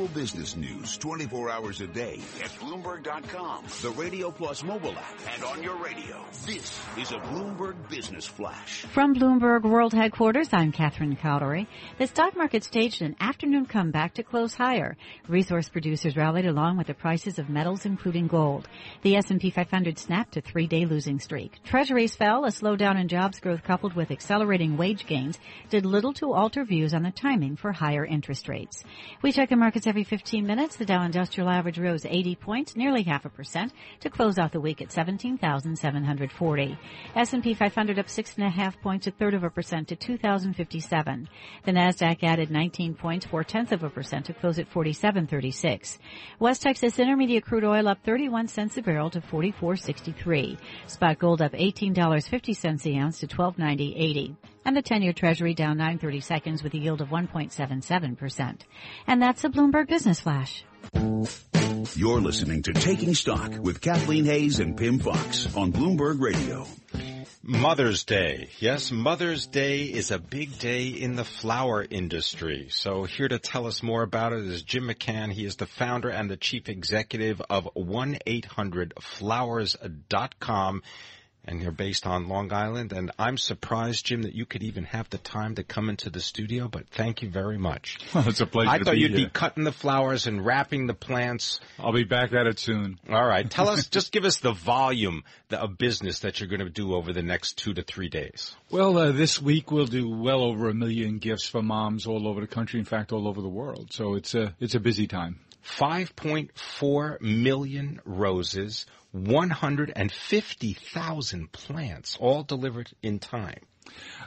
Global business news 24 hours a day at Bloomberg.com, the Radio Plus mobile app, and on your radio. This is a Bloomberg Business Flash. From Bloomberg World Headquarters, I'm Catherine Cowdery. The stock market staged an afternoon comeback to close higher. Resource producers rallied along with the prices of metals, including gold. The S&P 500 snapped a three-day losing streak. Treasuries fell. A slowdown in jobs growth coupled with accelerating wage gains did little to alter views on the timing for higher interest rates. We check the markets every 15 minutes. The Dow Industrial Average rose 80 points, nearly half a percent, to close out the week at 17,740. S&P 500 up six and a half points, a third of a percent to 2,057. The Nasdaq added 19 points, four tenths of a percent to close at 4736. West Texas Intermediate crude oil up 31 cents a barrel to 44.63. Spot gold up $18.50 a ounce to 12.90.80 and the 10-year Treasury down 930 seconds with a yield of 1.77%. And that's a Bloomberg Business Flash. You're listening to Taking Stock with Kathleen Hays and Pimm Fox on Bloomberg Radio. Mother's Day. Yes, Mother's Day is a big day in the flower industry. So here to tell us more about it is Jim McCann. He is the founder and the chief executive of 1-800-Flowers.com and you're based on Long Island. And I'm surprised, Jim, that you could even have the time to come into the studio. But thank you very much. Well, it's a pleasure. I thought be you'd here. be cutting the flowers and wrapping the plants. I'll be back at it soon. All right, tell us, just give us the volume of business that you're going to do over the next two to three days. Well, uh, this week we'll do well over a million gifts for moms all over the country. In fact, all over the world. So it's a it's a busy time. 5.4 million roses, 150,000 plants, all delivered in time.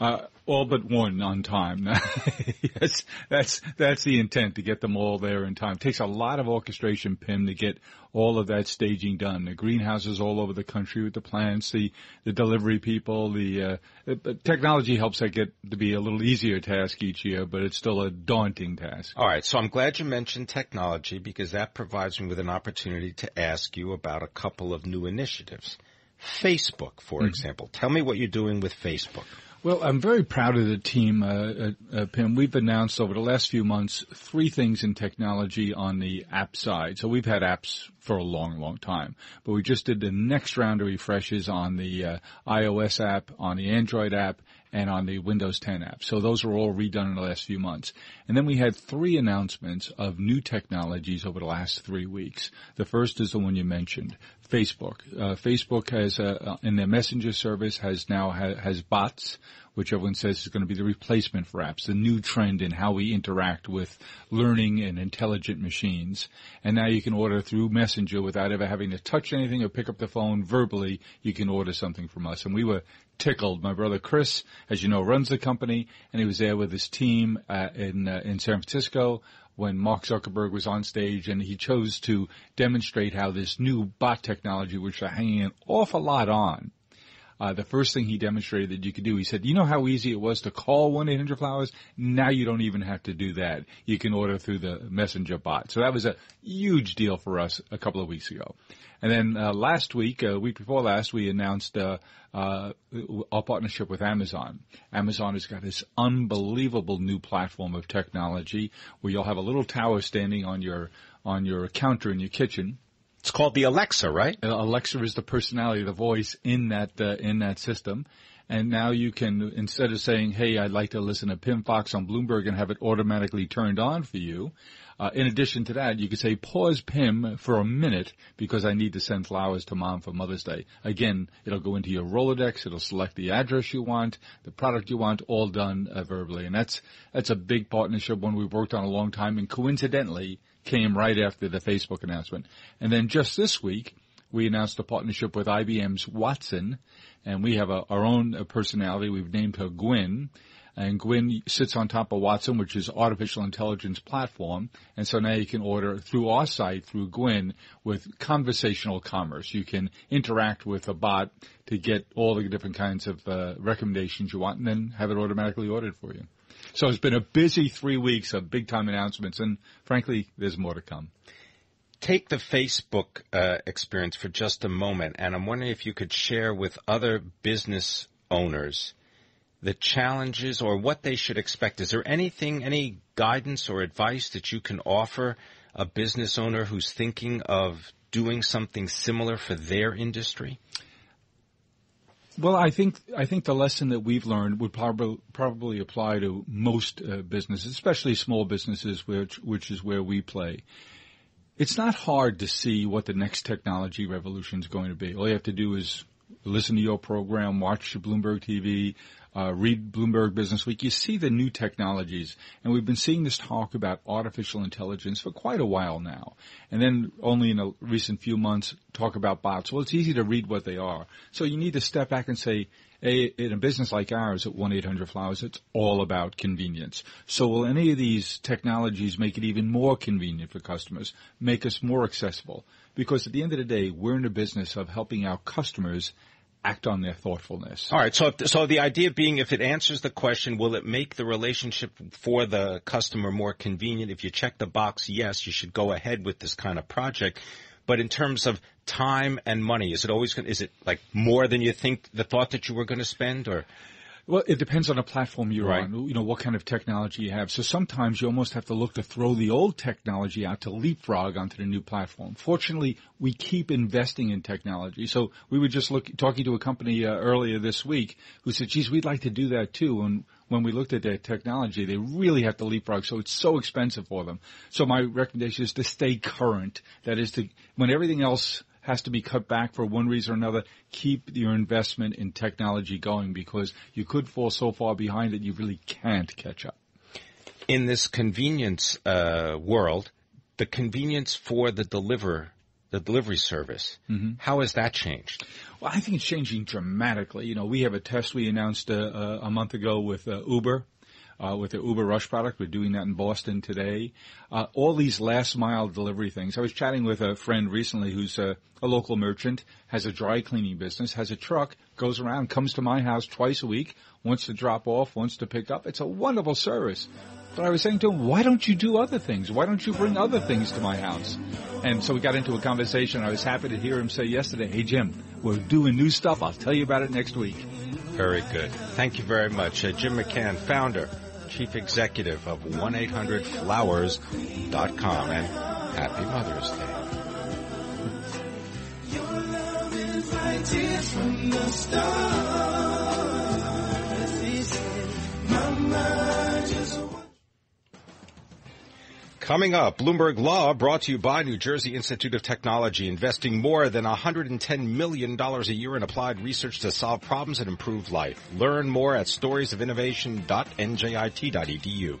Uh, all but one on time. yes, that's that's the intent to get them all there in time. It takes a lot of orchestration, Pimm, to get all of that staging done. The greenhouses all over the country with the plants, the the delivery people, the uh, uh, technology helps that get to be a little easier task each year, but it's still a daunting task. All right, so I'm glad you mentioned technology because that provides me with an opportunity to ask you about a couple of new initiatives. Facebook, for Mm-hmm. example. Tell me what you're doing with Facebook. Well, I'm very proud of the team, uh, uh, Pimm. We've announced over the last few months three things in technology on the app side. So we've had apps for a long, long time, but we just did the next round of refreshes on the uh, iOS app, on the Android app, and on the Windows 10 app. So those were all redone in the last few months. And then we had three announcements of new technologies over the last three weeks. The first is the one you mentioned, Facebook. Uh, Facebook has, uh, in their messenger service, has now ha- has bots, which everyone says is going to be the replacement for apps, the new trend in how we interact with learning and intelligent machines. And now you can order through Messenger without ever having to touch anything or pick up the phone verbally. You can order something from us. And we were tickled. My brother Chris, as you know, runs the company, and he was there with his team uh, in uh, in San Francisco when Mark Zuckerberg was on stage, and he chose to demonstrate how this new bot technology, which they're hanging an awful lot on, uh, the first thing he demonstrated that you could do, he said, you know how easy it was to call 1-800-Flowers? Now you don't even have to do that. You can order through the messenger bot. So that was a huge deal for us a couple of weeks ago. And then uh, last week, a uh, week before last, we announced uh, uh, our partnership with Amazon. Amazon has got this unbelievable new platform of technology where you'll have a little tower standing on your on your counter in your kitchen. It's called the Alexa, right? Uh, Alexa is the personality, the voice in that uh, in that system. And now you can, instead of saying, "Hey, I'd like to listen to Pimm Fox on Bloomberg," and have it automatically turned on for you, uh, in addition to that, you could say, pause Pimm for a minute because I need to send flowers to mom for Mother's Day. Again, it'll go into your Rolodex. It'll select the address you want, the product you want, all done uh, verbally. And that's, that's a big partnership, one we've worked on a long time and coincidentally came right after the Facebook announcement. And then just this week, we announced a partnership with IBM's Watson and we have a, our own personality. We've named her Gwyn. And Gwyn sits on top of Watson, which is artificial intelligence platform. And so now you can order through our site, through Gwyn, with conversational commerce. You can interact with a bot to get all the different kinds of uh, recommendations you want and then have it automatically ordered for you. So it's been a busy three weeks of big time announcements, and frankly, there's more to come. Take the Facebook uh, experience for just a moment, and I'm wondering if you could share with other business owners the challenges or what they should expect. Is there anything, any guidance or advice that you can offer a business owner who's thinking of doing something similar for their industry? Well, I think I think the lesson that we've learned would probably probably apply to most uh, businesses, especially small businesses, which which is where we play. It's not hard to see what the next technology revolution is going to be. All you have to do is listen to your program, watch Bloomberg TV, uh, read Bloomberg Business Week, you see the new technologies. And we've been seeing this talk about artificial intelligence for quite a while now. And then only in a recent few months talk about bots. Well, it's easy to read what they are. So you need to step back and say, in a business like ours at 1-800-Flowers, it's all about convenience. So will any of these technologies make it even more convenient for customers, make us more accessible? Because at the end of the day, we're in the business of helping our customers act on their thoughtfulness. All right. So, if, so the idea being, if it answers the question, will it make the relationship for the customer more convenient? If you check the box, yes, you should go ahead with this kind of project. But in terms of time and money, is it always going? Is it like more than you think the thought that you were going to spend, or? Well, it depends on the platform you're right. on, you know, what kind of technology you have. So sometimes you almost have to look to throw the old technology out to leapfrog onto the new platform. Fortunately, we keep investing in technology. So we were just look, talking to a company uh, earlier this week who said, geez, we'd like to do that too. And when we looked at their technology, they really have to leapfrog. So it's so expensive for them. So my recommendation is to stay current. That is to, when everything else has to be cut back for one reason or another, keep your investment in technology going because you could fall so far behind that you really can't catch up. In this convenience uh, world, the convenience for the deliver the delivery service. Mm-hmm. How has that changed? Well, I think it's changing dramatically. You know, we have a test we announced uh, uh, a month ago with uh, Uber uh, with the Uber Rush product. We're doing that in Boston today. Uh, all these last mile delivery things. I was chatting with a friend recently who's a, a local merchant, has a dry cleaning business, has a truck, goes around, comes to my house twice a week, wants to drop off, wants to pick up. It's a wonderful service. But I was saying to him, why don't you do other things? Why don't you bring other things to my house? And so we got into a conversation. I was happy to hear him say yesterday, hey Jim, we're doing new stuff. I'll tell you about it next week. Very good. Thank you very much. Uh, Jim McCann, founder Chief Executive of 1-800-Flowers.com and Happy Mother's Day. Coming up, Bloomberg Law brought to you by New Jersey Institute of Technology, investing more than $110 million a year in applied research to solve problems and improve life. Learn more at storiesofinnovation.njit.edu.